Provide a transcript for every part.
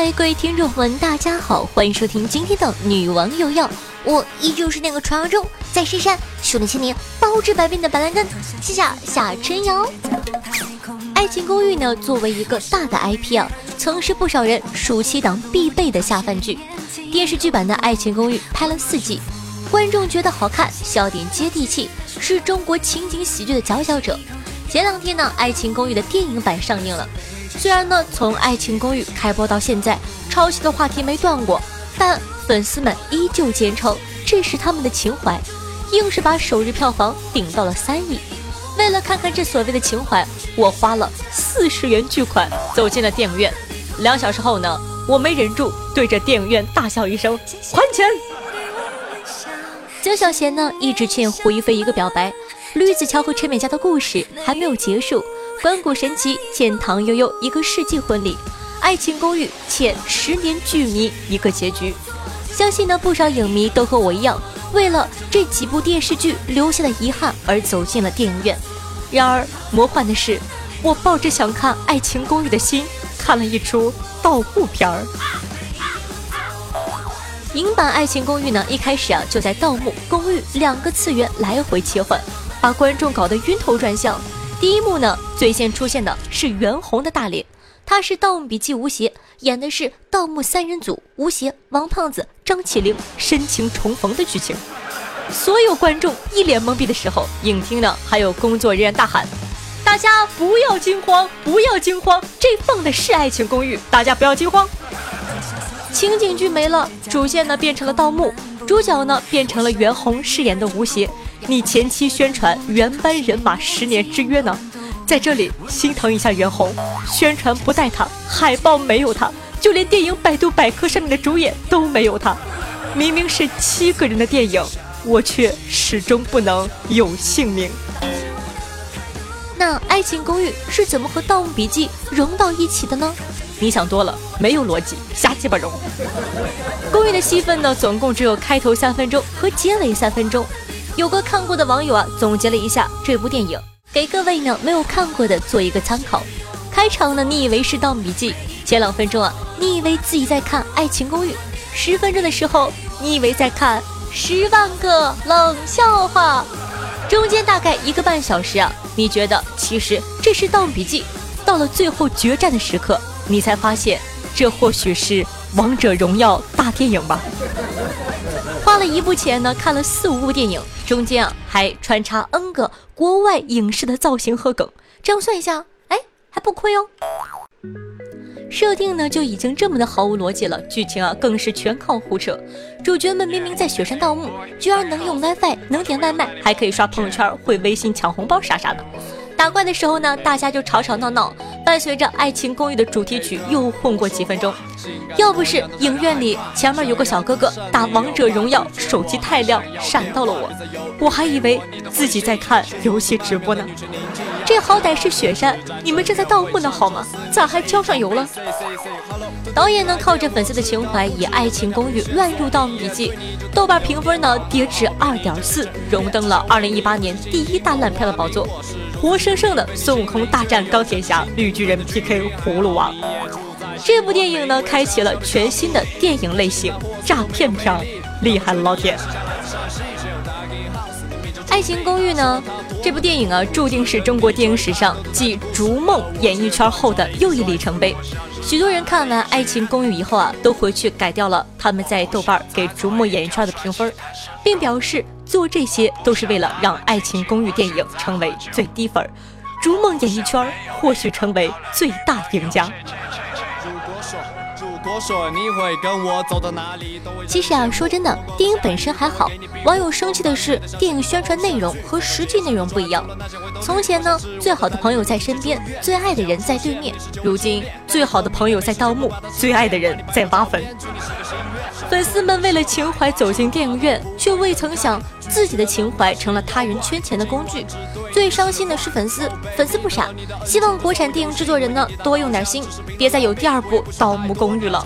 嗨，各位听众们，大家好，欢迎收听今天的女王有药。我依旧是那个传说中在深山修炼千年、包治百病的板蓝根，谢谢夏春瑶。《爱情公寓》呢，作为一个大的 IP 啊，曾是不少人暑期档必备的下饭剧。电视剧版的《爱情公寓》拍了四季，观众觉得好看，笑点接地气，是中国情景喜剧的佼佼者。前两天呢，《爱情公寓》的电影版上映了。虽然呢，从《爱情公寓》开播到现在，抄袭的话题没断过，但粉丝们依旧坚称这是他们的情怀，硬是把首日票房顶到了三亿。为了看看这所谓的情怀，我花了四十元巨款走进了电影院。两小时后呢，我没忍住对着电影院大笑一声：“还钱！”江小贤呢，一直欠胡一菲一个表白。吕子乔和陈美嘉的故事还没有结束。关谷神奇欠唐悠悠一个世纪婚礼，爱情公寓欠十年剧迷一个结局。相信呢不少影迷都和我一样，为了这几部电视剧留下的遗憾而走进了电影院。然而魔幻的是，我抱着想看爱情公寓的心，看了一出盗墓片儿。影版爱情公寓呢，一开始啊就在盗墓公寓两个次元来回切换，把观众搞得晕头转向。第一幕呢，最先出现的是袁弘的大脸，他是《盗墓笔记》吴邪演的是盗墓三人组吴邪、王胖子、张起灵深情重逢的剧情。所有观众一脸懵逼的时候，影厅呢还有工作人员大喊：“大家不要惊慌，不要惊慌，这放的是《爱情公寓》，大家不要惊慌。”情景剧没了，主线呢变成了盗墓，主角呢变成了袁弘饰演的吴邪。你前期宣传原班人马十年之约呢，在这里心疼一下袁弘，宣传不带他，海报没有他，就连电影百度百科上面的主演都没有他。明明是七个人的电影，我却始终不能有姓名。那《爱情公寓》是怎么和《盗墓笔记》融到一起的呢？你想多了，没有逻辑，瞎鸡巴融。公寓的戏份呢，总共只有开头三分钟和结尾三分钟。有个看过的网友啊，总结了一下这部电影，给各位呢没有看过的做一个参考。开场呢，你以为是《盗墓笔记》；前两分钟啊，你以为自己在看《爱情公寓》；十分钟的时候，你以为在看《十万个冷笑话》；中间大概一个半小时啊，你觉得其实这是《盗墓笔记》。到了最后决战的时刻，你才发现这或许是《王者荣耀》大电影吧。花了一部钱呢，看了四五部电影，中间啊还穿插 N 个国外影视的造型和梗，这样算一下，哎还不亏哦。设定呢就已经这么的毫无逻辑了，剧情啊更是全靠胡扯。主角们明明在雪山盗墓，居然能用 WiFi，能点外卖，还可以刷朋友圈，会微信抢红包啥啥的。打怪的时候呢，大家就吵吵闹闹，伴随着《爱情公寓》的主题曲又混过几分钟。要不是影院里前面有个小哥哥打王者荣耀，手机太亮闪到了我，我还以为自己在看游戏直播呢。这好歹是雪山，你们这在盗墓呢好吗？咋还浇上油了？导演呢靠着粉丝的情怀，以《爱情公寓》乱入《盗墓笔记》，豆瓣评分呢跌至二点四，荣登了二零一八年第一大烂片的宝座。活生生的孙悟空大战钢铁侠，绿巨人 PK 葫芦娃。这部电影呢，开启了全新的电影类型——诈骗片儿，厉害了老铁！《爱情公寓》呢，这部电影啊，注定是中国电影史上继《逐梦》演艺圈后的又一里程碑。许多人看完《爱情公寓》以后啊，都回去改掉了他们在豆瓣给《逐梦》演艺圈的评分，并表示。做这些都是为了让《爱情公寓》电影成为最低分，逐梦演艺圈或许成为最大赢家。其实啊，说真的，电影本身还好。网友生气的是，电影宣传内容和实际内容不一样。从前呢，最好的朋友在身边，最爱的人在对面；如今，最好的朋友在盗墓，最爱的人在挖坟。粉丝们为了情怀走进电影院，却未曾想自己的情怀成了他人圈钱的工具。最伤心的是粉丝，粉丝不傻，希望国产电影制作人呢多用点心，别再有第二部《盗墓公寓》了。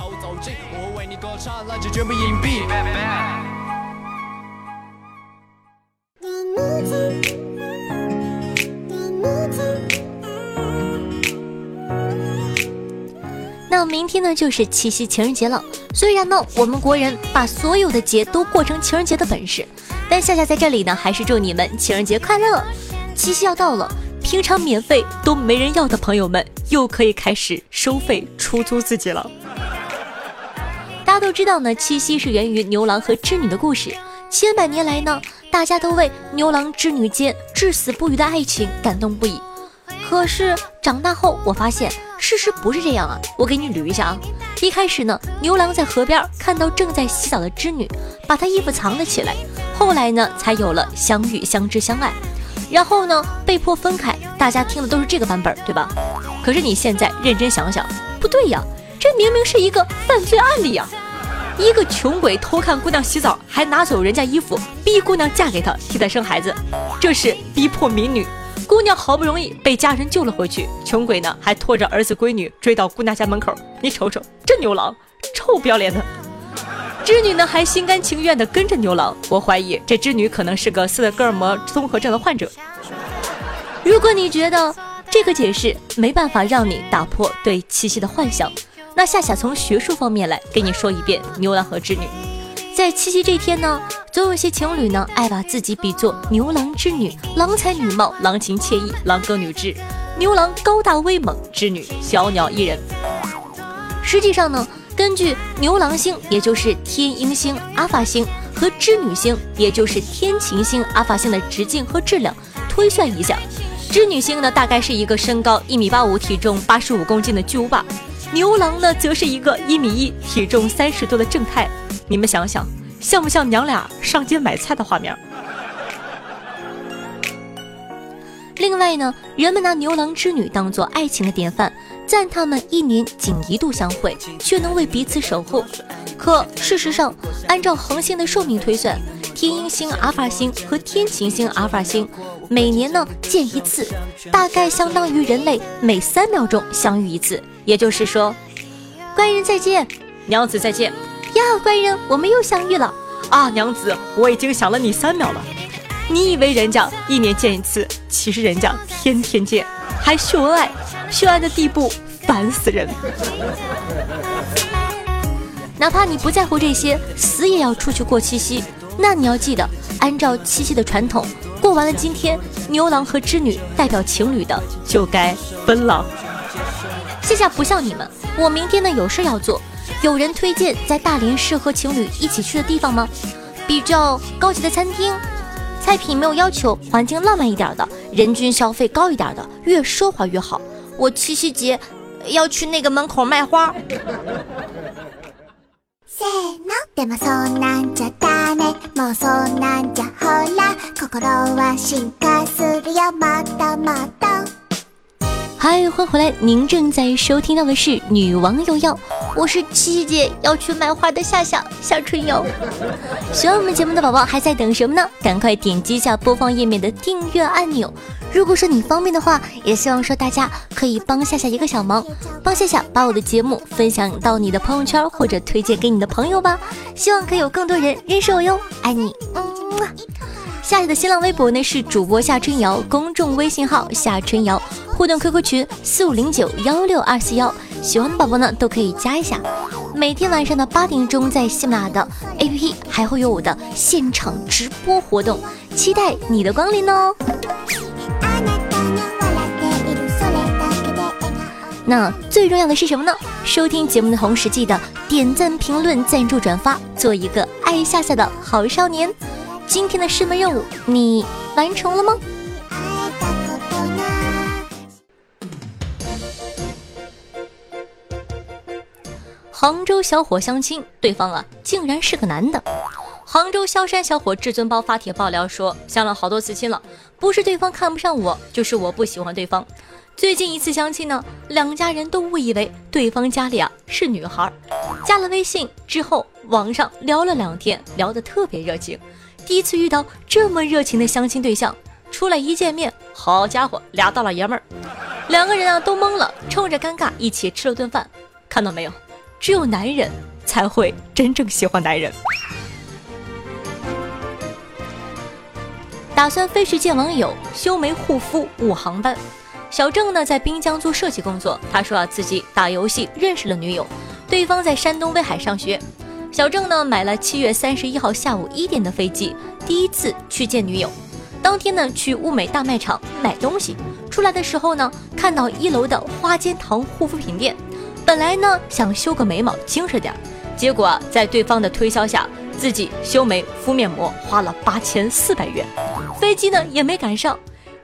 那明天呢就是七夕情人节了。虽然呢我们国人把所有的节都过成情人节的本事，但夏夏在这里呢还是祝你们情人节快乐。七夕要到了，平常免费都没人要的朋友们又可以开始收费出租自己了。大家都知道呢，七夕是源于牛郎和织女的故事。千百年来呢，大家都为牛郎织女间至死不渝的爱情感动不已。可是长大后，我发现事实不是这样啊！我给你捋一下啊。一开始呢，牛郎在河边看到正在洗澡的织女，把她衣服藏了起来。后来呢，才有了相遇、相知、相爱。然后呢，被迫分开。大家听的都是这个版本，对吧？可是你现在认真想想，不对呀，这明明是一个犯罪案例呀！一个穷鬼偷看姑娘洗澡，还拿走人家衣服，逼姑娘嫁给他，替他生孩子，这是逼迫民女。姑娘好不容易被家人救了回去，穷鬼呢还拖着儿子闺女追到姑娘家门口。你瞅瞅这牛郎，臭不要脸的！织女呢还心甘情愿地跟着牛郎。我怀疑这织女可能是个斯德哥尔摩综合症的患者。如果你觉得这个解释没办法让你打破对七夕的幻想，那夏夏从学术方面来给你说一遍牛郎和织女。在七夕这天呢，总有些情侣呢爱把自己比作牛郎织女，郎才女貌，郎情妾意，郎歌女织。牛郎高大威猛，织女小鸟依人。实际上呢，根据牛郎星，也就是天鹰星、阿法星和织女星，也就是天琴星、阿法星的直径和质量推算一下，织女星呢大概是一个身高一米八五、体重八十五公斤的巨无霸。牛郎呢，则是一个一米一、体重三十多的正太。你们想想，像不像娘俩上街买菜的画面？另外呢，人们拿牛郎织女当做爱情的典范，赞他们一年仅一度相会，却能为彼此守护。可事实上，按照恒星的寿命推算，天鹰星、阿尔法星和天琴星、阿尔法星每年呢见一次，大概相当于人类每三秒钟相遇一次。也就是说，官人再见，娘子再见呀！官人，我们又相遇了啊！娘子，我已经想了你三秒了。你以为人家一年见一次，其实人家天天见，还秀恩爱，秀恩爱的地步烦死人。哪怕你不在乎这些，死也要出去过七夕。那你要记得，按照七夕的传统，过完了今天，牛郎和织女代表情侣的就该分了。夏夏不像你们，我明天呢有事要做。有人推荐在大连适合情侣一起去的地方吗？比较高级的餐厅，菜品没有要求，环境浪漫一点的，人均消费高一点的，越奢华越好。我七夕节要去那个门口卖花。嗨，欢迎回来！您正在收听到的是《女王有药》，我是七夕节要去卖花的夏夏夏春瑶。喜欢我们节目的宝宝还在等什么呢？赶快点击一下播放页面的订阅按钮。如果说你方便的话，也希望说大家可以帮夏夏一个小忙，帮夏夏把我的节目分享到你的朋友圈或者推荐给你的朋友吧。希望可以有更多人认识我哟，爱你，嗯么。夏夏的新浪微博呢是主播夏春瑶，公众微信号夏春瑶。互动 QQ 群四五零九幺六二四幺，喜欢的宝宝呢都可以加一下。每天晚上的八点钟，在喜马拉雅的 APP 还会有我的现场直播活动，期待你的光临哦。那最重要的是什么呢？收听节目的同时，记得点赞、评论、赞助、转发，做一个爱夏夏的好少年。今天的师门任务你完成了吗？杭州小伙相亲，对方啊竟然是个男的。杭州萧山小伙至尊包发帖爆料说，相了好多次亲了，不是对方看不上我，就是我不喜欢对方。最近一次相亲呢，两家人都误以为对方家里啊是女孩，加了微信之后，网上聊了两天，聊得特别热情。第一次遇到这么热情的相亲对象，出来一见面，好家伙，俩大老爷们儿，两个人啊都懵了，冲着尴尬一起吃了顿饭，看到没有？只有男人才会真正喜欢男人。打算飞去见网友，修眉护肤，误航班。小郑呢在滨江做设计工作，他说啊自己打游戏认识了女友，对方在山东威海上学。小郑呢买了七月三十一号下午一点的飞机，第一次去见女友。当天呢去物美大卖场买东西，出来的时候呢看到一楼的花间堂护肤品店，本来呢想修个眉毛精神点，结果在对方的推销下。自己修眉敷面膜花了八千四百元，飞机呢也没赶上。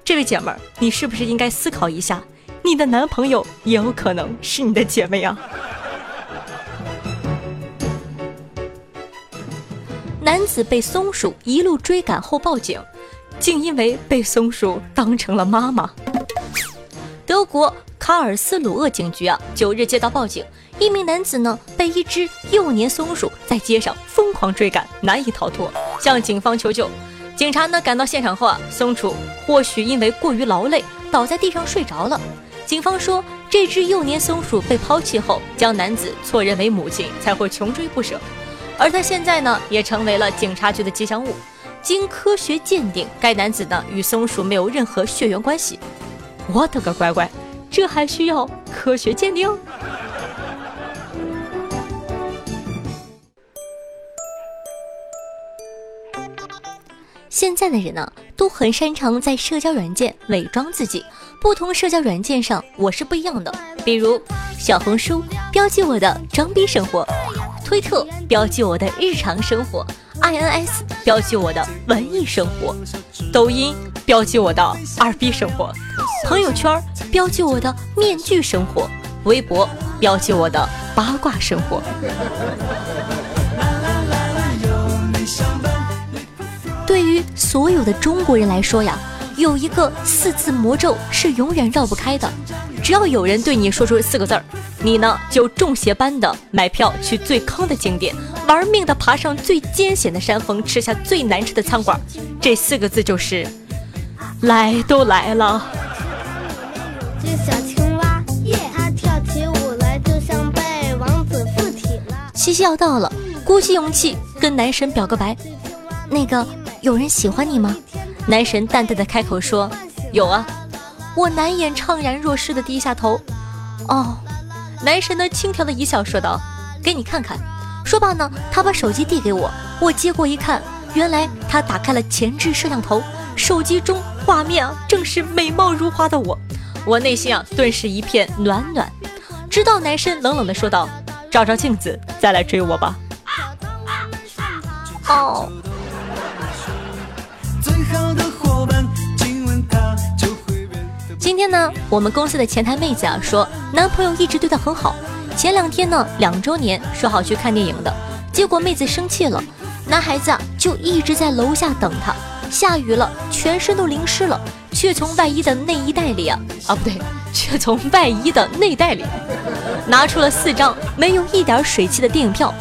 这位姐们儿，你是不是应该思考一下，你的男朋友也有可能是你的姐妹啊？男子被松鼠一路追赶后报警，竟因为被松鼠当成了妈妈。德国卡尔斯鲁厄警局啊，九日接到报警。一名男子呢被一只幼年松鼠在街上疯狂追赶，难以逃脱，向警方求救。警察呢赶到现场后啊，松鼠或许因为过于劳累，倒在地上睡着了。警方说，这只幼年松鼠被抛弃后，将男子错认为母亲，才会穷追不舍。而他现在呢，也成为了警察局的吉祥物。经科学鉴定，该男子呢与松鼠没有任何血缘关系。我的个乖乖，这还需要科学鉴定？现在的人呢，都很擅长在社交软件伪装自己。不同社交软件上，我是不一样的。比如小红书标记我的装逼生活，推特标记我的日常生活，INS 标记我的文艺生活，抖音标记我的二逼生活，朋友圈标记我的面具生活，微博标记我的八卦生活。对于所有的中国人来说呀，有一个四字魔咒是永远绕不开的。只要有人对你说出四个字儿，你呢就中邪般的买票去最坑的景点，玩命的爬上最艰险的山峰，吃下最难吃的餐馆。这四个字就是“来都来了”。这小青蛙，它跳起舞来就像被王子附体了。七夕要到了，鼓起勇气跟男神表个白，那个。有人喜欢你吗？男神淡淡的开口说：“有啊。”我难掩怅然若失的低下头。哦，男神呢轻佻的一笑说道：“给你看看。”说罢呢，他把手机递给我，我接过一看，原来他打开了前置摄像头，手机中画面啊正是美貌如花的我，我内心啊顿时一片暖暖。直到男神冷冷的说道：“照照镜子，再来追我吧。”哦。今天呢，我们公司的前台妹子啊说，男朋友一直对她很好。前两天呢，两周年说好去看电影的，结果妹子生气了，男孩子啊就一直在楼下等她。下雨了，全身都淋湿了，却从外衣的内衣袋里啊啊不对，却从外衣的内袋里拿出了四张没有一点水汽的电影票，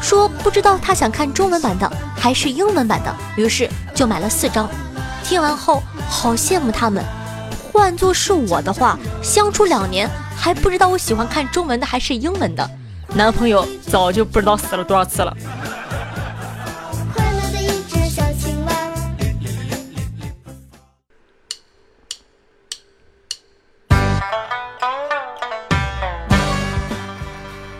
说不知道他想看中文版的还是英文版的，于是就买了四张。听完后，好羡慕他们。换做是我的话，相处两年还不知道我喜欢看中文的还是英文的，男朋友早就不知道死了多少次了。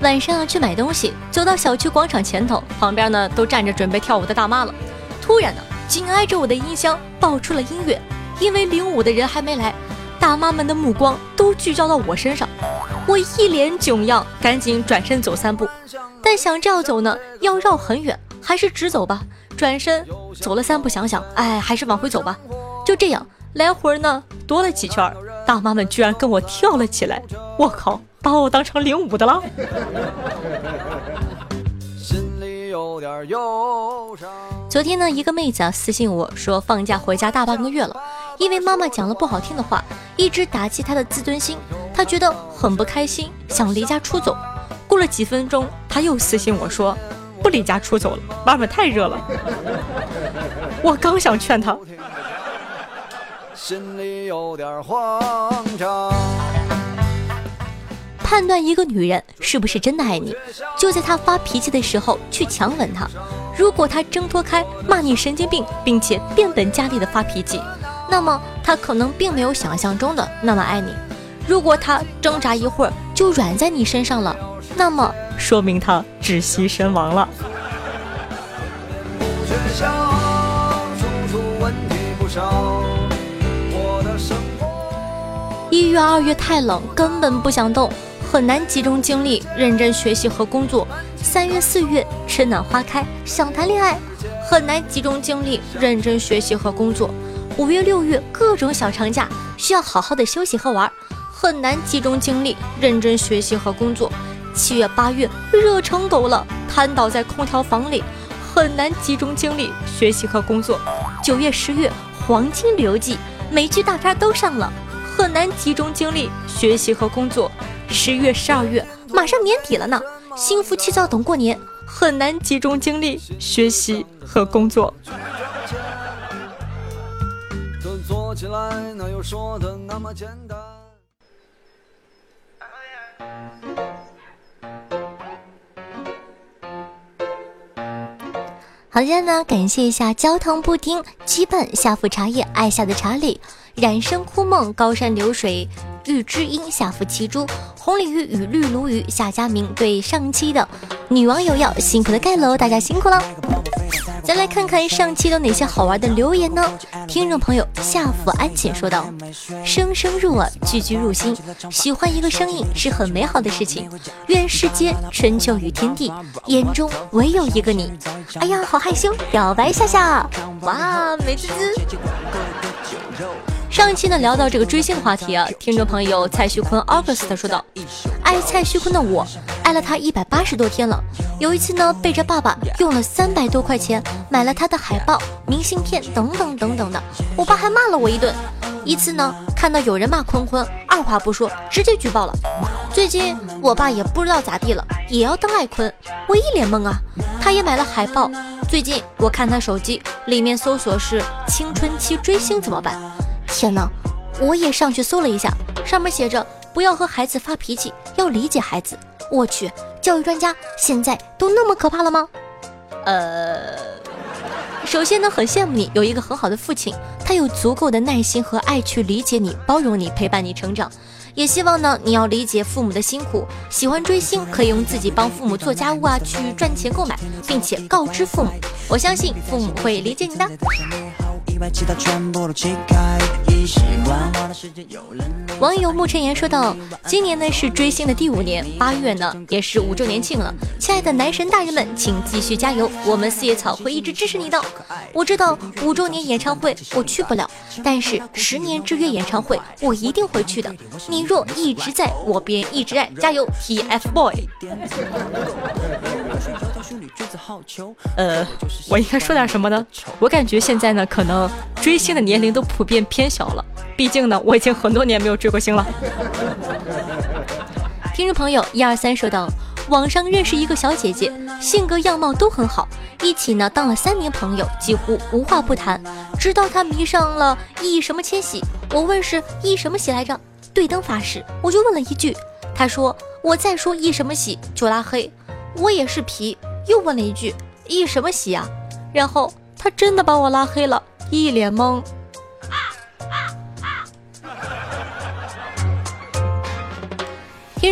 晚上去买东西，走到小区广场前头，旁边呢都站着准备跳舞的大妈了。突然呢，紧挨着我的音箱爆出了音乐，因为领舞的人还没来。大妈们的目光都聚焦到我身上，我一脸囧样，赶紧转身走三步，但想这样走呢，要绕很远，还是直走吧。转身走了三步，想想，哎，还是往回走吧。就这样来回呢踱了几圈，大妈们居然跟我跳了起来。我靠，把我当成领舞的了。昨天呢，一个妹子啊私信我说，放假回家大半个月了。因为妈妈讲了不好听的话，一直打击他的自尊心，他觉得很不开心，想离家出走。过了几分钟，他又私信我说：“不离家出走了，外面太热了。”我刚想劝他，心里有点慌张。判断一个女人是不是真的爱你，就在她发脾气的时候去强吻她。如果她挣脱开，骂你神经病，并且变本加厉的发脾气。那么他可能并没有想象中的那么爱你。如果他挣扎一会儿就软在你身上了，那么说明他窒息身亡了。一月、二月太冷，根本不想动，很难集中精力认真学习和工作。三月、四月，春暖花开，想谈恋爱，很难集中精力认真学习和工作。五月、六月，各种小长假，需要好好的休息和玩，很难集中精力认真学习和工作。七月、八月，热成狗了，瘫倒在空调房里，很难集中精力学习和工作。九月、十月，黄金旅游季，美剧大片都上了。很难集中精力学习和工作。十月、十二月马上年底了呢，心浮气躁等过年，很难集中精力学习和工作。起来，哪有说的那么简单好的呢，感谢一下焦糖布丁、羁绊、下腹茶叶、爱下的查理。染生枯梦，高山流水，玉知音，下伏七株，红鲤鱼与绿鲈鱼，夏佳明对上期的女网友要辛苦的盖楼，大家辛苦了。再来看看上期有哪些好玩的留言呢？听众朋友夏福安浅说道：“声声入耳，句句入心，喜欢一个声音是很美好的事情。愿世间春秋与天地，眼中唯有一个你。”哎呀，好害羞，表白夏夏，哇，美滋滋。上一期呢聊到这个追星的话题啊，听众朋友蔡徐坤 August 说道：“爱蔡徐坤的我，爱了他一百八十多天了。有一次呢，背着爸爸用了三百多块钱买了他的海报、明信片等等等等的，我爸还骂了我一顿。一次呢，看到有人骂坤坤，二话不说直接举报了。最近我爸也不知道咋地了，也要当爱坤，我一脸懵啊。他也买了海报，最近我看他手机里面搜索是青春期追星怎么办？”天哪！我也上去搜了一下，上面写着不要和孩子发脾气，要理解孩子。我去，教育专家现在都那么可怕了吗？呃，首先呢，很羡慕你有一个很好的父亲，他有足够的耐心和爱去理解你、包容你、陪伴你成长。也希望呢，你要理解父母的辛苦。喜欢追星，可以用自己帮父母做家务啊，去赚钱购买，并且告知父母。我相信父母会理解你的。把其他全部都击开网友沐晨言说道：“今年呢是追星的第五年，八月呢也是五周年庆了。亲爱的男神大人们，请继续加油，我们四叶草会一直支持你的。我知道五周年演唱会我去不了，但是十年之约演唱会我一定会去的。你若一直在我便一直爱，加油，TFBOY。”呃，我应该说点什么呢？我感觉现在呢，可能追星的年龄都普遍偏小了。毕竟呢，我已经很多年没有追过星了。听众朋友一二三说道：网上认识一个小姐姐，性格样貌都很好，一起呢当了三年朋友，几乎无话不谈。直到她迷上了易什么千玺，我问是易什么喜来着？对灯发誓，我就问了一句，她说我再说易什么喜就拉黑。我也是皮，又问了一句易什么喜啊？然后他真的把我拉黑了，一脸懵。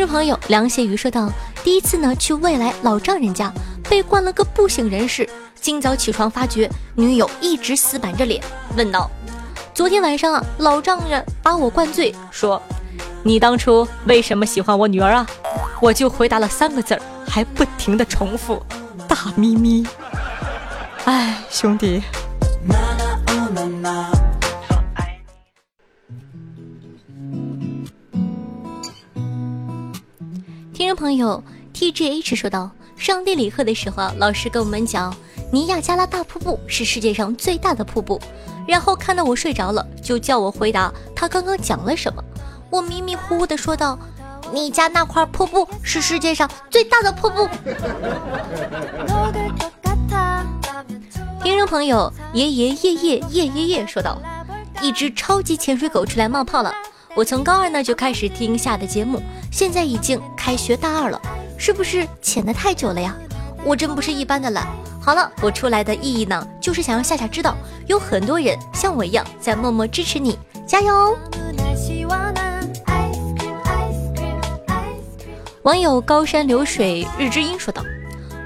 朋友凉血鱼说道：“第一次呢去未来老丈人家，被灌了个不省人事。今早起床发觉女友一直死板着脸，问道：昨天晚上啊，老丈人把我灌醉，说你当初为什么喜欢我女儿啊？我就回答了三个字儿。”还不停的重复，大咪咪。哎，兄弟。听众朋友 T G H 说道：上地理课的时候，老师跟我们讲尼亚加拉大瀑布是世界上最大的瀑布，然后看到我睡着了，就叫我回答他刚刚讲了什么。我迷迷糊糊的说道。你家那块瀑布是世界上最大的瀑布。听众朋友，爷爷夜夜夜夜夜说道：“一只超级潜水狗出来冒泡了。我从高二呢就开始听下的节目，现在已经开学大二了，是不是潜的太久了呀？我真不是一般的懒，好了，我出来的意义呢，就是想让夏夏知道，有很多人像我一样在默默支持你，加油！网友高山流水日之音说道：“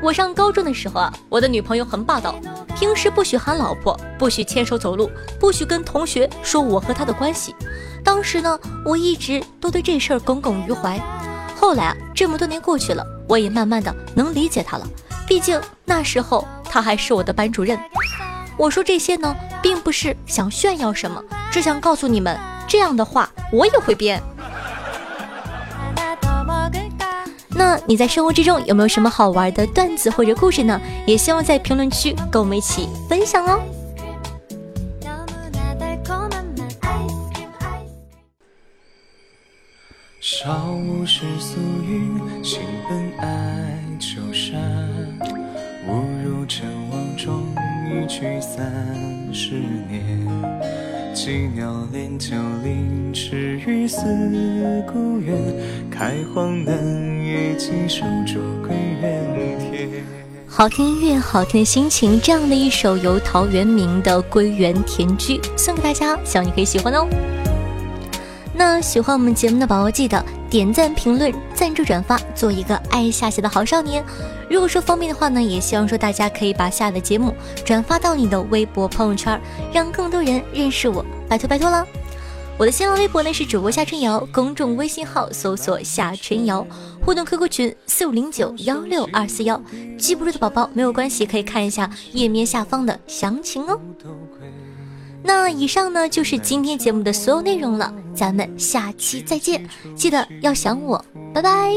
我上高中的时候啊，我的女朋友很霸道，平时不许喊老婆，不许牵手走路，不许跟同学说我和她的关系。当时呢，我一直都对这事儿耿耿于怀。后来啊，这么多年过去了，我也慢慢的能理解他了。”毕竟那时候他还是我的班主任。我说这些呢，并不是想炫耀什么，只想告诉你们，这样的话我也会编。那你在生活之中有没有什么好玩的段子或者故事呢？也希望在评论区跟我们一起分享哦。少世俗语，性本爱秋山。误入尘网中，一去三十年。羁鸟恋旧林，池鱼思故园。开荒嫩叶，几手捉归园田。好听音乐，好听的心情，这样的一首由陶渊明的《归园田居》送给大家，希望你可以喜欢哦。那喜欢我们节目的宝宝，记得点赞、评论、赞助、转发，做一个爱夏夏的好少年。如果说方便的话呢，也希望说大家可以把下的节目转发到你的微博、朋友圈，让更多人认识我，拜托拜托了。我的新浪微博呢是主播夏春瑶，公众微信号搜索夏春瑶，互动 QQ 群四五零九幺六二四幺。记不住的宝宝没有关系，可以看一下页面下方的详情哦。那以上呢就是今天节目的所有内容了，咱们下期再见，记得要想我，拜拜。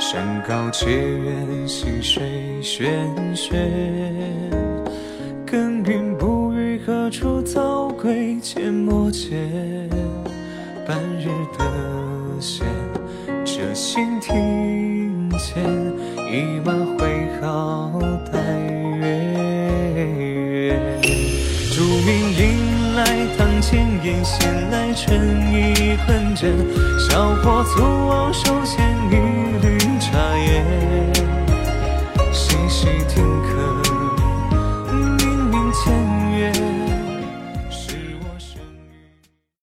山高且远，溪水喧喧。耕耘不语，何处早归？阡陌间，半日得闲。这心庭前，一马挥毫待闲来春意困倦。小火粗往手牵。